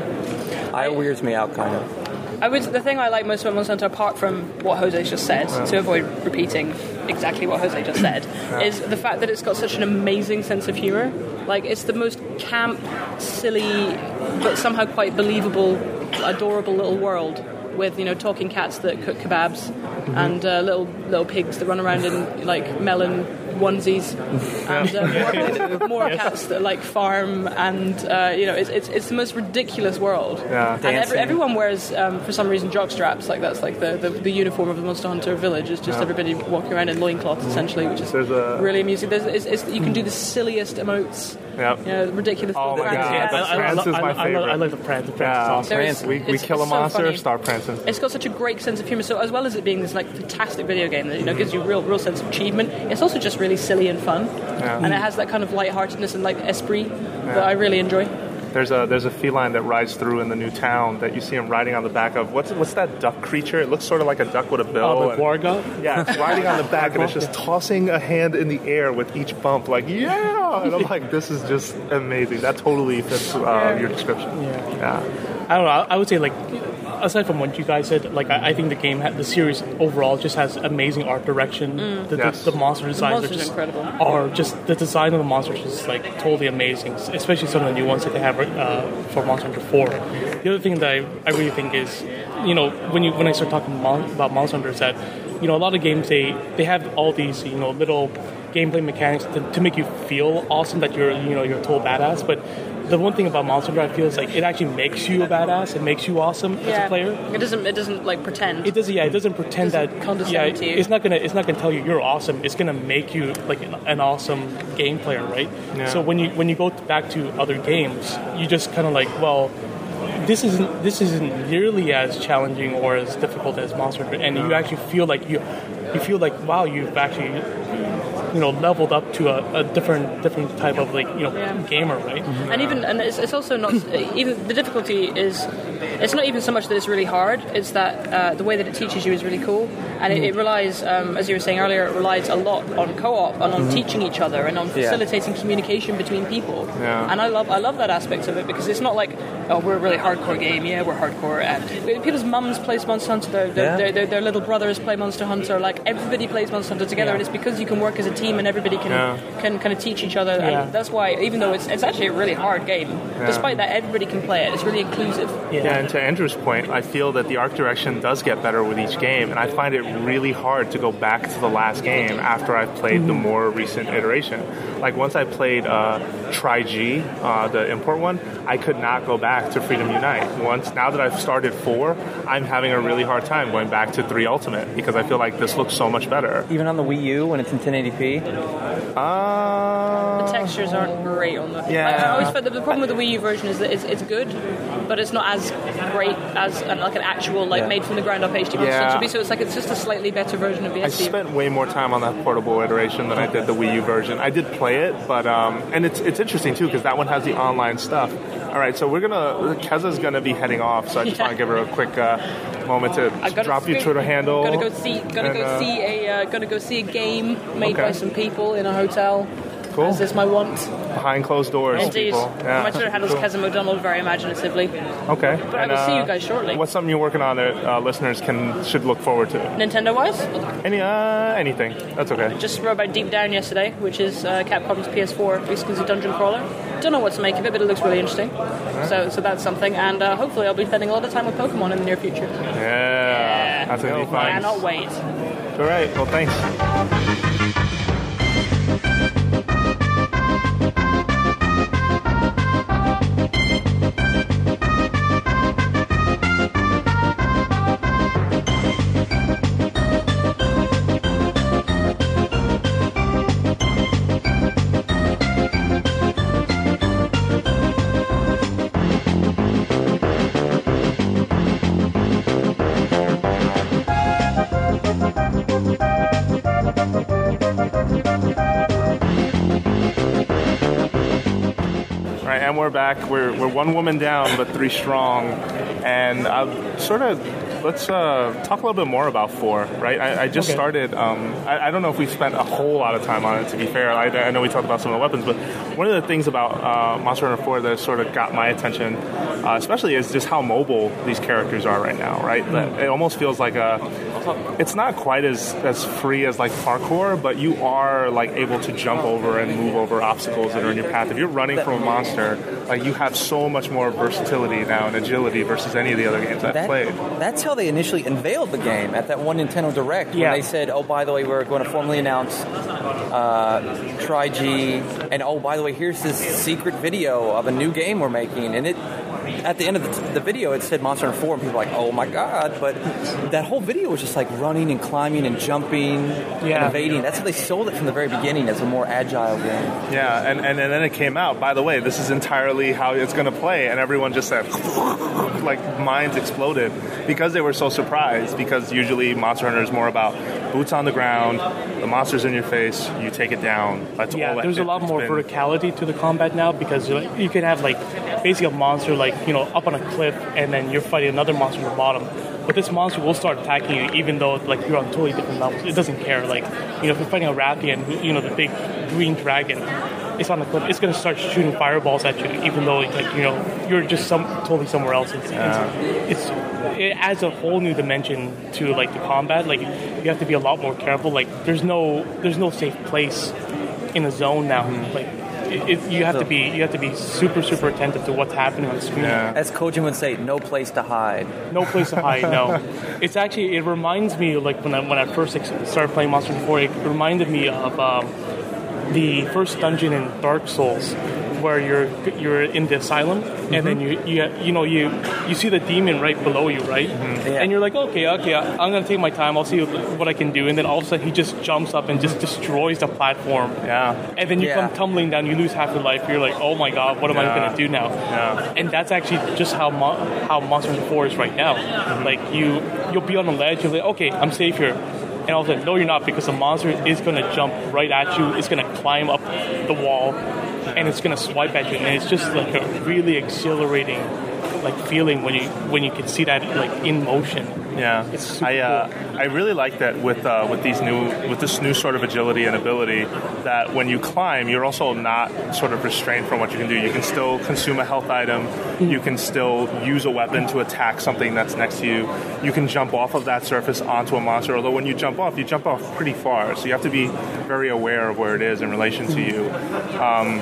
I weirds me out kind of. I was the thing I like most about Hunter, apart from what Jose just said, to avoid repeating exactly what Jose just said, is the fact that it's got such an amazing sense of humor. Like it's the most camp, silly, but somehow quite believable, adorable little world with you know talking cats that cook kebabs and uh, little little pigs that run around in like melon onesies and uh, more, more cats that like farm and uh, you know it's, it's it's the most ridiculous world. Yeah. And every, everyone wears, um, for some reason, jock straps. Like that's like the, the, the uniform of the Monster Hunter village. Is just everybody walking around in loincloths, essentially, which is There's a- really amusing. There's, it's, it's, you can do the silliest emotes. Yep. You know, ridiculous. Oh my pranks. God, Yeah, that's I, I, Prance love- is my I, I, love, I love the Prance. The Prance Yeah. is awesome. There's- We, we kill a it's so monster, start prancing. It's got such a great sense of humor. So as well as it being this like fantastic video game that you know gives you a real real sense of achievement, it's also just really silly and fun, and it has that kind of lightheartedness and like esprit that I really enjoy. There's a there's a feline that rides through in the new town that you see him riding on the back of. What's what's that duck creature? It looks sort of like a duck with a bill. Oh, the and- Yeah, it's riding on the back and it's just tossing a hand in the air with each bump, like yeah. And I'm like, this is just amazing. That totally fits uh, your description. Yeah. Yeah. I don't know. I, I would say like, aside from what you guys said, like I, I think the game, ha- the series overall, just has amazing art direction. The, Yes. the, the monster designs monster's are just incredible. are just the design of the monsters is like totally amazing. Especially some of the new ones that they have uh, for Monster Hunter Four. The other thing that I, I really think is, you know, when you when I start talking mon- about Monster Hunter, is that you know a lot of games they they have all these you know little gameplay mechanics to, to make you feel awesome that you're you know you're a total badass, but the one thing about Monster Hunter I feel like it actually makes you a badass. It makes you awesome as a player. it doesn't it doesn't like pretend. It doesn't. Yeah, it doesn't pretend Doesn't that. condescend yeah, to you. it's not gonna. It's not gonna tell you you're awesome. It's gonna make you like an, an awesome game player, right? Yeah. So when you when you go back to other games, you just kind of like, well, this isn't this isn't nearly as challenging or as difficult as Monster Hunter, and you actually feel like you you feel like wow, you've actually you know leveled up to a, a different different type of like you know Yeah. gamer, right? and even and it's, it's also not even the difficulty is it's not even so much that it's really hard it's that uh, the way that it teaches you is really cool and it, it relies um, as you were saying earlier it relies a lot on co-op and on teaching each other and on facilitating communication between people Yeah. and I love I love that aspect of it because it's not like oh we're a really hardcore game yeah we're hardcore and people's mums play Monster Hunter their, their, Yeah. their, their, their little brothers play Monster Hunter like everybody plays Monster Hunter together and it's because you can work as a team and everybody can Yeah. can kind of teach each other Yeah. and that's why even though it's, it's actually a really hard game despite that everybody can play it it's really inclusive Yeah, and to Andrew's point, I feel that the art direction does get better with each game, and I find it really hard to go back to the last game after I've played the mm-hmm. more recent iteration. Like once I played uh, Tri G, uh, the import one, I could not go back to Freedom Unite. Once now that I've started four, I'm having a really hard time going back to three Ultimate because I feel like this looks so much better. Even on the Wii U when it's in 1080p. Uh, the textures aren't great on the Yeah. I, I always felt that the problem with the Wii U version is that it's, it's good but it's not as great as an, like an actual like Yeah. made from the ground up HD Monster Yeah. Be so it's like it's just a slightly better version of the I spent way more time on that portable iteration than I did the Wii U version. I did play it, but um, and it's it's interesting too because that one has the online stuff. All right, so we're gonna Keza's gonna be heading off, so I just Yeah. want to give her a quick uh, moment to drop your Twitter handle. Gonna go see, gonna and, go uh, see a, uh, gonna go see a game made Okay. by some people in a hotel. Cool. As is my want. behind closed doors. Indeed. people. Yeah. My Twitter handle's Cool. Keza MacDonald very imaginatively. Okay. But I will see you guys shortly. What's something you're working on that uh, listeners can should look forward to? Nintendo wise, Any uh, anything? That's okay. just wrote about Deep Down yesterday, which is uh, Capcom's PS4 exclusive dungeon crawler. Don't know what to make of it, but it looks really interesting. So, so that's something, and uh, hopefully I'll be spending a lot of time with Pokemon in the near future. Yeah, that's gonna be fun. Cannot wait. All right. Well, thanks. And we're back. We're, we're one woman down, but three strong. And I sort of let's uh, talk a little bit more about four. Right, I, I just Okay. started. Um, I, I don't know if we spent a whole lot of time on it. To be fair, I, I know we talked about some of the weapons, but one of the things about uh, Monster Hunter Four that sort of got my attention, uh, especially, is just how mobile these characters are right now. Right, That it almost feels like a. It's not quite as as free as like parkour, but you are like able to jump over and move over obstacles that are in your path. If you're running from a monster, like you have so much more versatility now and agility versus any of the other games I've That, played. that's how they initially unveiled the game at that one Nintendo Direct. Yeah. When they said, "Oh, by the way, we're going to formally announce uh, Tri-G, and oh, by the way, here's this secret video of a new game we're making." And it, at the end of the, the video, it said Monster Hunter 4, and people were like, "Oh my god!" But that whole video was just like running and climbing and jumping and evading. That's how they sold it from the very beginning as a more agile game. Yeah, and, and, and then it came out. By the way, this is entirely how it's going to play, and everyone just said, like minds exploded because they were so surprised. Because usually Monster Hunter is more about boots on the ground, the monster's in your face, you take it down. That's Yeah, all. there's a lot more been. verticality to the combat now because you you can have like basically a monster like you know up on a cliff and then you're fighting another monster on the bottom. But this monster will start attacking you even though like you're on totally different levels. It doesn't care. Like you know if you're fighting a Rathian, you know the big green dragon, it's on the cliff. It's gonna start shooting fireballs at you even though like you know you're just some totally somewhere else. It's, it's, it's it adds a whole new dimension to like the combat. Like you have to be a lot more careful. Like there's no there's no safe place in a zone now. Mm-hmm. Like it, it, you have to be you have to be super super attentive to what's happening on screen. Yeah. As Kojin would say, no place to hide. No place to hide. No, it's actually it reminds me like when I when I first started playing Monster Hunter 4, it reminded me of um, the first dungeon in Dark Souls. Where you're you're in the asylum and then mm-hmm. you, you you know you you see the demon right below you right Yeah. and you're like okay okay I- I'm gonna take my time I'll see what I can do and then all of a sudden he just jumps up and just destroys the platform Yeah. and then you Yeah. come tumbling down. You lose half your life. You're like, oh my god, what am I going to do now? Yeah. And that's actually just how Mo- how Monster 4 is right now. Mm-hmm. Like you, you'll be on a ledge. You're like, okay, I'm safe here. And all of a sudden, no, you're not, because the monster is going to jump right at you. It's going to climb up the wall, and it's going to swipe at you. And it's just like a really exhilarating, like feeling when you when you can see that like in motion. Yeah, It's super I uh, I really like that with uh, with these new with this new sort of agility and ability that when you climb, you're also not sort of restrained from what you can do. You can still consume a health item. You can still use a weapon to attack something that's next to you. You can jump off of that surface onto a monster. Although when you jump off, you jump off pretty far, so you have to be very aware of where it is in relation to you. Um,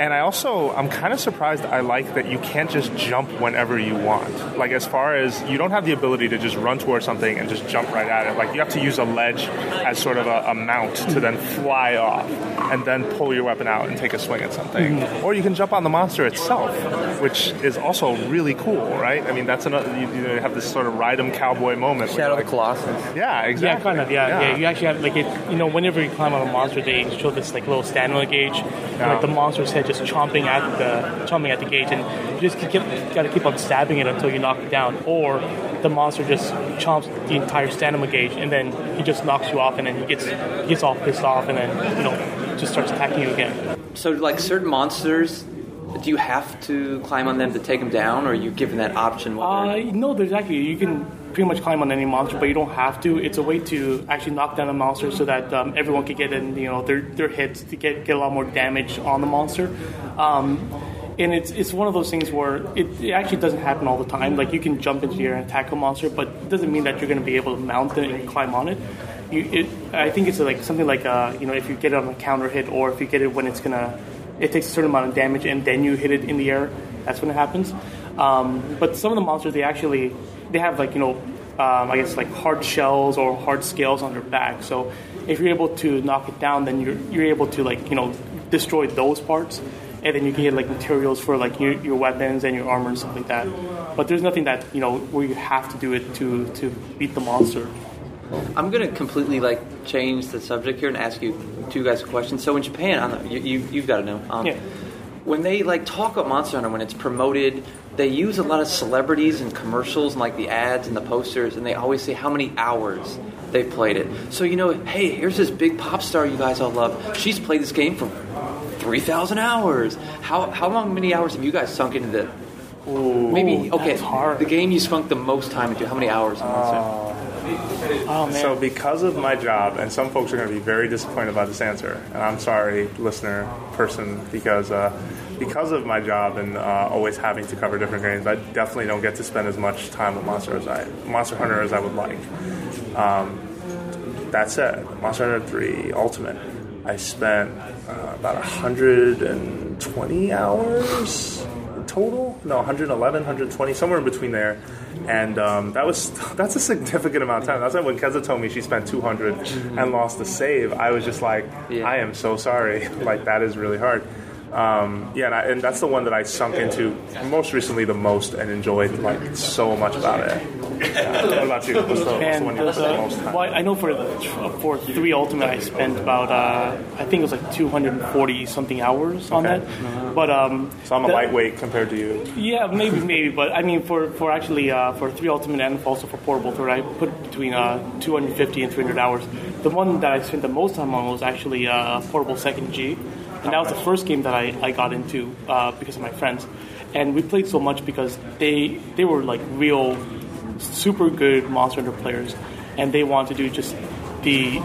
and I also, I'm kind of surprised. I like that you can't just jump whenever you want. Like as far as you don't have the ability to just run towards something and just jump right at it. Like you have to use a ledge as sort of a, a mount to then fly off and then pull your weapon out and take a swing at something. Mm-hmm. Or you can jump on the monster itself, which is also really cool, right? I mean, that's another. You, you know, you have this sort of ride 'em cowboy moment. Shadow you're of the Colossus. Yeah, exactly. Yeah, kind of. Yeah, yeah, You actually have like it. You know, whenever you climb on a monster, they show this like little stamina gauge, and, Yeah. like the monster's head just chomping at the chomping at the gauge, and you just keep, got to keep on stabbing it until you knock it down, or the monster just chomps the entire stamina gauge, and then he just knocks you off, and then he gets he gets all pissed off, and then you know just starts attacking you again. So, like certain monsters, do you have to climb on them to take them down, or are you given that option? Whether Uh, no, there's actually you can pretty much climb on any monster, but you don't have to. It's a way to actually knock down a monster so that um, everyone can get in, you know, their their hits to get get a lot more damage on the monster. Um, and it's it's one of those things where it, it actually doesn't happen all the time. Like you can jump into the air and attack a monster, but it doesn't mean that you're going to be able to mount it and climb on it. You, it, I think it's like something like uh, you know if you get it on a counter hit or if you get it when it's gonna it takes a certain amount of damage and then you hit it in the air. That's when it happens. Um, but some of the monsters they actually they have like you know um, I guess like hard shells or hard scales on their back. So if you're able to knock it down, then you're you're able to like you know destroy those parts, and then you can get like materials for like your, your weapons and your armor and stuff like that. But there's nothing that you know where you have to do it to to beat the monster. I'm gonna completely like change the subject here and ask you two guys a question. So in Japan, I don't know, you, you you've got to know. Um, Yeah. When they like talk about Monster Hunter, when it's promoted, they use a lot of celebrities and commercials and like the ads and the posters, and they always say how many hours they've played it. So you know, hey, here's this big pop star you guys all love. She's played this game for three thousand hours. How how long many hours have you guys sunk into the? Ooh. Maybe okay. that's hard. The game you sunk the most time into. How many hours? in Monster Hunter? Oh man. So, because of my job, and some folks are going to be very disappointed about this answer, and I'm sorry, listener, person, because uh, because of my job and uh, always having to cover different games, I definitely don't get to spend as much time with Monster as I Monster Hunter as I would like. Um, that said, Monster Hunter 3 Ultimate, I spent uh, about 120 hours total. No, 111, 120, somewhere in between there. And um, that was that's a significant amount of time. That's why when Keza told me she spent 200 and lost the save, I was just like, Yeah. I am so sorry. like that is really hard. Um, yeah, and, I, and that's the one that I sunk into most recently the most and enjoyed like so much about it. Yeah. What about you? What's the, what's the one you the, the most time? well, I know for for three ultimate, I spent about uh, I think it was like 240 something hours on Okay. that. But um, So I'm a the- lightweight compared to you. Yeah, maybe, maybe, but I mean, for for actually uh, for three ultimate and also for portable third, I put between uh, 250 and 300 hours. The one that I spent the most time on was actually uh, portable second G, and that was the first game that I, I got into uh, because of my friends, and we played so much because they they were like real super good Monster Hunter players, and they want to do just the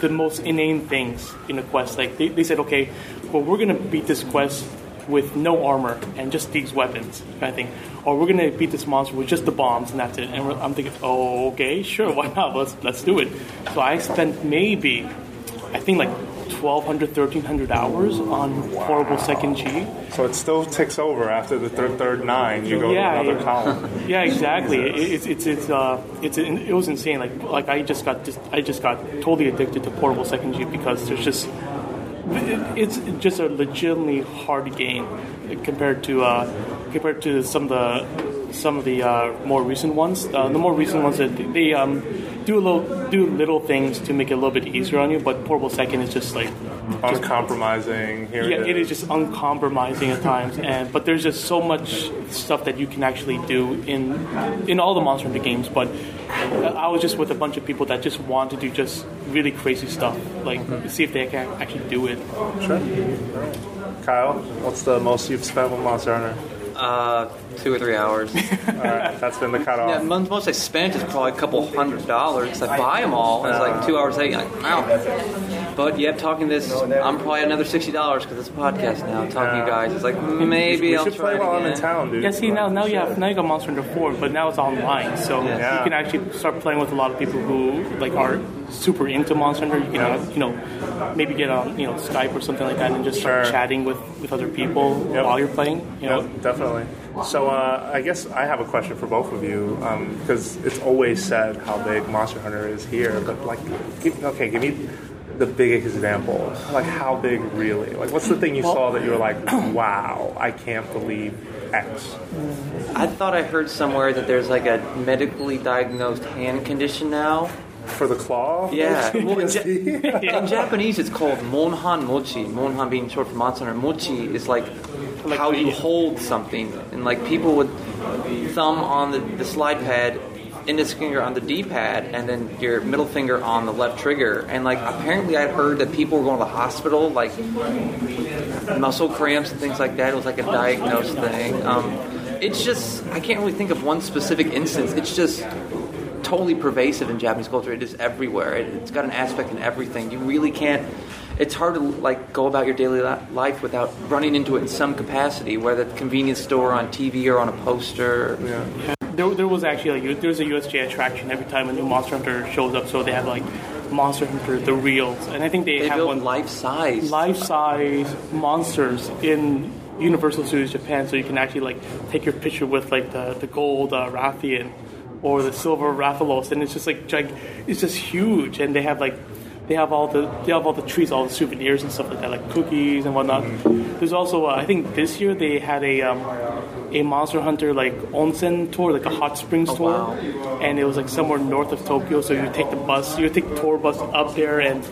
the most inane things in a quest. Like they, they said, okay, well we're gonna beat this quest with no armor and just these weapons kind of thing, or we're gonna beat this monster with just the bombs and that's it. And I'm thinking, oh okay, sure, why not? Let's let's do it. So I spent maybe, I think like 1,200, 1,300 hours on horrible second G. So it still ticks over after the third, third nine. You go Yeah, to another yeah. column. Yeah, exactly. It, it's it's it's uh it's it was insane. Like like I just got just I just got totally addicted to portable second G because there's just it- it's just a legitimately hard game compared to uh, compared to some of the some of the uh, more recent ones. Uh, the more recent ones that they um, do a little do little things to make it a little bit easier on you, but portable second is just like Uncompromising. Here yeah, it it is just uncompromising at times, and but there's just so much stuff that you can actually do in in all the Monster Hunter games. But I was just with a bunch of people that just want to do just really crazy stuff, like see if they can actually do it. Sure. Kyle, what's the most you've spent with Monster Hunter? Uh, two or three hours. All right, that's been the cutoff. Yeah, most, most I spent is probably a couple hundred dollars. I buy them all. and It's like two hours later, like, wow. But yeah, talking this, I'm probably another sixty dollars because it's a podcast now. Talking to you guys, it's like maybe we I'll should try play it while I'm in town, dude. Yeah, see now now you have now you got Monster Hunter 4, but now it's online, so Yeah. you can actually start playing with a lot of people who like are super into Monster Hunter. You can uh, you know maybe get on you know Skype or something like that and just start Sure. chatting with with other people Yep. while you're playing. You know. Yep, definitely. So uh, I guess I have a question for both of you because it's always said how big Monster Hunter is here, but like, give, okay, give me the biggest example. Like, how big really? Like, what's the thing you saw that you were like, wow, I can't believe X? I thought I heard somewhere that there's like a medically diagnosed hand condition now. For the claw? Yeah. Well, in, Ja- in Japanese, it's called monhan mochi. Monhan being short for Monster Hunter. Mochi is like, how you hold something. And like people would thumb on the, the slide pad, index finger on the D-pad, and then your middle finger on the left trigger. And like apparently, I'd heard that people were going to the hospital, like muscle cramps and things like that. It was like a diagnosed thing. Um, it's just I can't really think of one specific instance. It's just totally pervasive in Japanese culture. It is everywhere. It, it's got an aspect in everything. You really can't. It's hard to like go about your daily life without running into it in some capacity, whether at the convenience store, on TV, or on a poster. Yeah. There, there was actually like there's a USJ attraction every time a new Monster Hunter shows up. So they have like Monster Hunter the reels, and I think they, They have one life size. life size monsters in Universal Studios Japan, so you can actually like take your picture with like the the gold uh, Rathian or the silver Rathalos, and it's just like gig- it's just huge, and they have like. They have all the they have all the trees, all the souvenirs and stuff like that, like cookies and whatnot. There's also uh, I think this year they had a um, a Monster Hunter like onsen tour, like a hot springs tour, wow. and it was like somewhere north of Tokyo. So you take the bus, you take the tour bus up there, and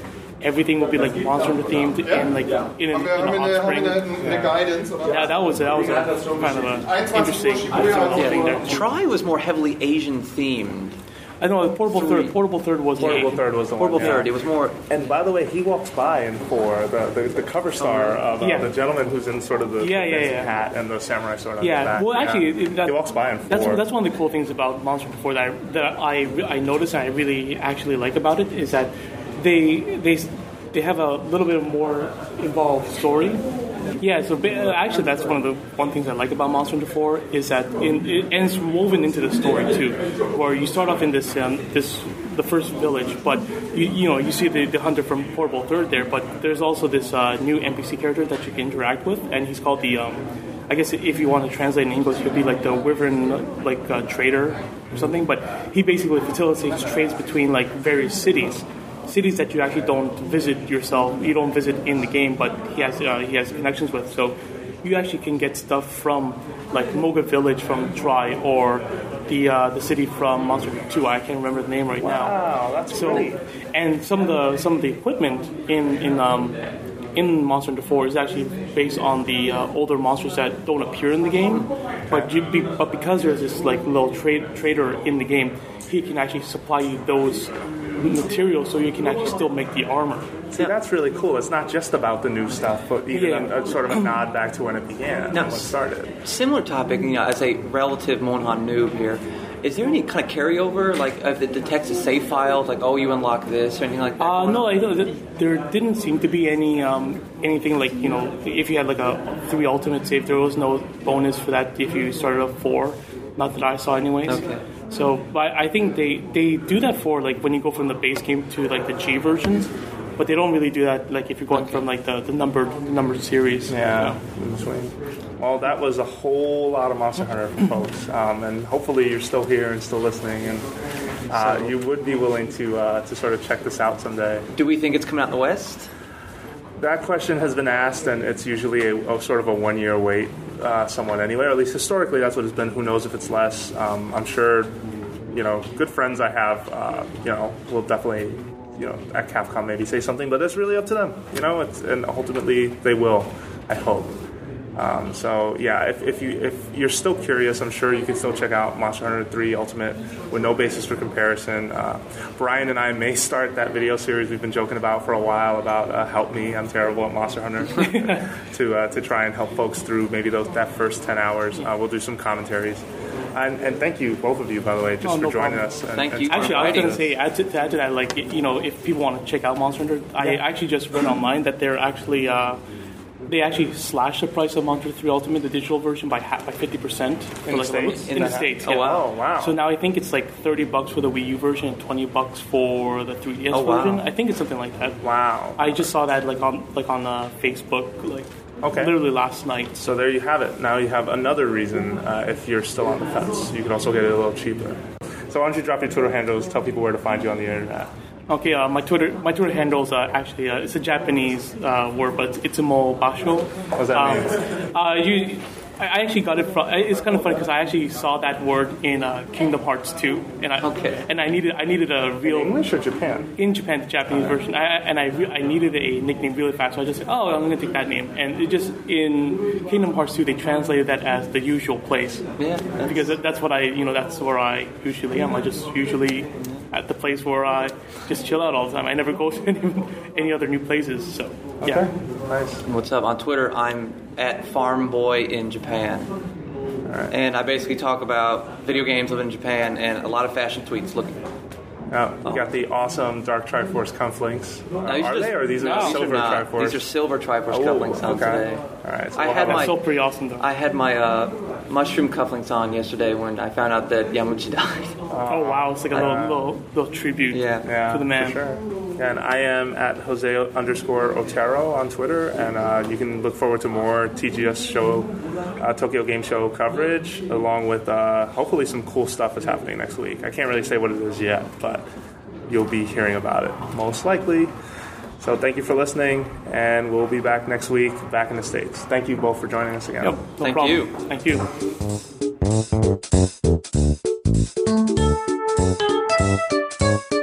everything will be like Monster Hunter themed and like in, an, in Haben wir, a haben wir, hot eine, haben spring. wir eine, eine Guidance? Yeah, that was that was a, kind of a interesting Yeah. thing there. Tri was more heavily Asian themed. I know portable Three. third. Portable third was Portable a, third was the Portable one. yeah. third. It was more. And by the way, he walks by in four, the, the, the cover star of uh, Yeah. the gentleman who's in sort of the, Yeah, yeah, yeah. hat and the samurai sword on Yeah, the back. well, actually, yeah. it- that- he walks by in four. That's that's one of the cool things about Monster Before that I, that I I noticed and I really actually like about it is that they they they have a little bit more involved story. Yeah, so actually that's one of the one things I like about Monster Hunter 4 is that in, it, and it's woven into the story too, where you start off in this um, this the first village, but you, you know you see the, the hunter from Portable Third there, but there's also this uh, new NPC character that you can interact with, and he's called the um, I guess if you want to translate in English, he'd be like the Wyvern like uh, trader or something. But he basically facilitates trades between like various cities, cities that you actually don't visit yourself. You don't visit in the game, but he has uh, he has connections with. So you actually can get stuff from like Moga Village from Tri or the uh, the city from Monster Hunter 2. I can't remember the name right now. Wow, that's So, and some of the some of the equipment in in um, in Monster Hunter 4 is actually based on the uh, older monsters that don't appear in the game, but you, be, but because there's this like little trade trader in the game, he can actually supply you those materials so you can actually still make the armor. See, that's really cool. It's not just about the new stuff, but even Yeah. a, a sort of a nod back to when it began, No. when it started. Similar topic, you know, as a relative Monhan noob here, is there any kind of carryover, like if it detects a save file, like oh you unlock this or anything like that? Uh, no, I don't. th- There didn't seem to be any um, anything like you know if you had like a three ultimate save, there was no bonus for that if you started a four. Not that I saw, anyways. Okay. So, but I think they they do that for like when you go from the base game to like the G versions, but they don't really do that like if you're going from like the, the numbered the numbered series. Yeah. in between. Well, that was a whole lot of Monster Hunter, folks, um, and hopefully you're still here and still listening, and uh, you would be willing to uh, to sort of check this out someday. Do we think it's coming out in the West? That question has been asked, and it's usually a, a sort of a one year wait, uh, somewhat anyway, or at least historically that's what it's been. Who knows if it's less? Um, I'm sure, you know, good friends I have, uh, you know, will definitely, you know, at Capcom maybe say something, but it's really up to them, you know, it's, and ultimately they will, I hope. Um, so yeah, if, if you if you're still curious, I'm sure you can still check out Monster Hunter 3 Ultimate with no basis for comparison. Uh, Brian and I may start that video series we've been joking about for a while about uh, help me, I'm terrible at Monster Hunter, to uh, to try and help folks through maybe those that first 10 hours. Uh, we'll do some commentaries. And, and thank you, both of you, by the way, just Oh, for no joining problem. us. And, Thank and you. Actually, I was going to say, add to, to add to that, like, you know, if people want to check out Monster Hunter, I actually just read online that they're actually, uh, they actually slashed the price of Monster 3 Ultimate, the digital version, by ha- by 50%. For the like, States? In the States, Oh, yeah. wow. Oh, wow. So now I think it's like 30 bucks for the Wii U version and 20 bucks for the 3DS Oh, wow. version. I think it's something like that. Wow. I just saw that like on like on uh, Facebook, like Okay. literally last night. So there you have it. Now you have another reason uh, if you're still on the fence. You can also get it a little cheaper. So why don't you drop your Twitter handles, tell people where to find you on the internet. Okay, uh, my Twitter my Twitter handles uh, actually uh, it's a Japanese uh, word, but it's Itsumo Basho. What does that Um, mean? Uh, you, I I actually got it from. It's kind of funny because I actually saw that word in uh, Kingdom Hearts 2, and I Okay. and I needed I needed a real English or Japan? in Japan, the Japanese version, I, I- and I, re- I needed a nickname really fast, so I just said, oh, I'm going to take that name. And it just, in Kingdom Hearts 2, they translated that as the usual place. Yeah, that's- Because that's what I, you know, that's where I usually am. I just usually at the place where I just chill out all the time. I never go to any, any other new places, so, yeah. Okay, nice. What's up? On Twitter, I'm at Farm Boy in Japan. And I basically talk about video games living in Japan and a lot of fashion tweets. Look, Now, you got the awesome Dark Triforce cufflinks. No, Uh, these are just- they, or these no, are these silver not. Triforce? These are silver Triforce Oh, cufflinks on okay. today. All right, so I we'll had my- That's still pretty awesome, though. I had my uh, mushroom cufflinks on yesterday when I found out that Yamauchi died. oh, wow. It's like a little, little, little tribute Yeah. yeah, to the man. For sure. Yeah, and I am at Jose underscore Otero on Twitter, and uh, you can look forward to more TGS show, uh, Tokyo Game Show coverage, along with uh, hopefully some cool stuff that's happening next week. I can't really say what it is yet, but you'll be hearing about it most likely. So thank you for listening, and we'll be back next week, back in the States. Thank you both for joining us again. Yep, no Thank problem. you. Thank you.